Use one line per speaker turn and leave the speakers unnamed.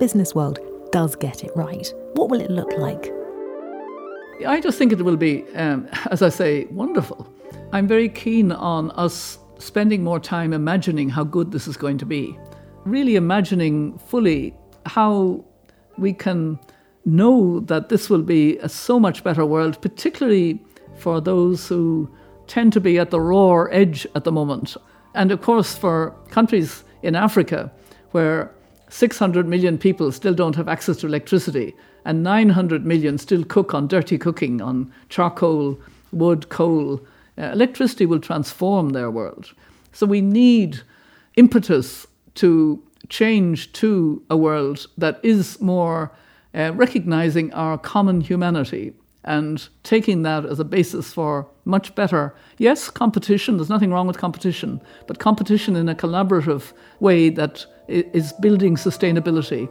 business world does get it right, what will it look like?
I just think it will be, um, as I say, wonderful. I'm very keen on us spending more time imagining how good this is going to be, really imagining fully how we can know that this will be a so much better world, particularly for those who tend to be at the raw edge at the moment. And of course, for countries in Africa where 600 million people still don't have access to electricity, and 900 million still cook on dirty cooking, on charcoal, wood, coal. Uh, electricity will transform their world. So we need impetus to change to a world that is more uh, recognizing our common humanity and taking that as a basis for much better, yes, competition, there's nothing wrong with competition, but competition in a collaborative way that is building sustainability.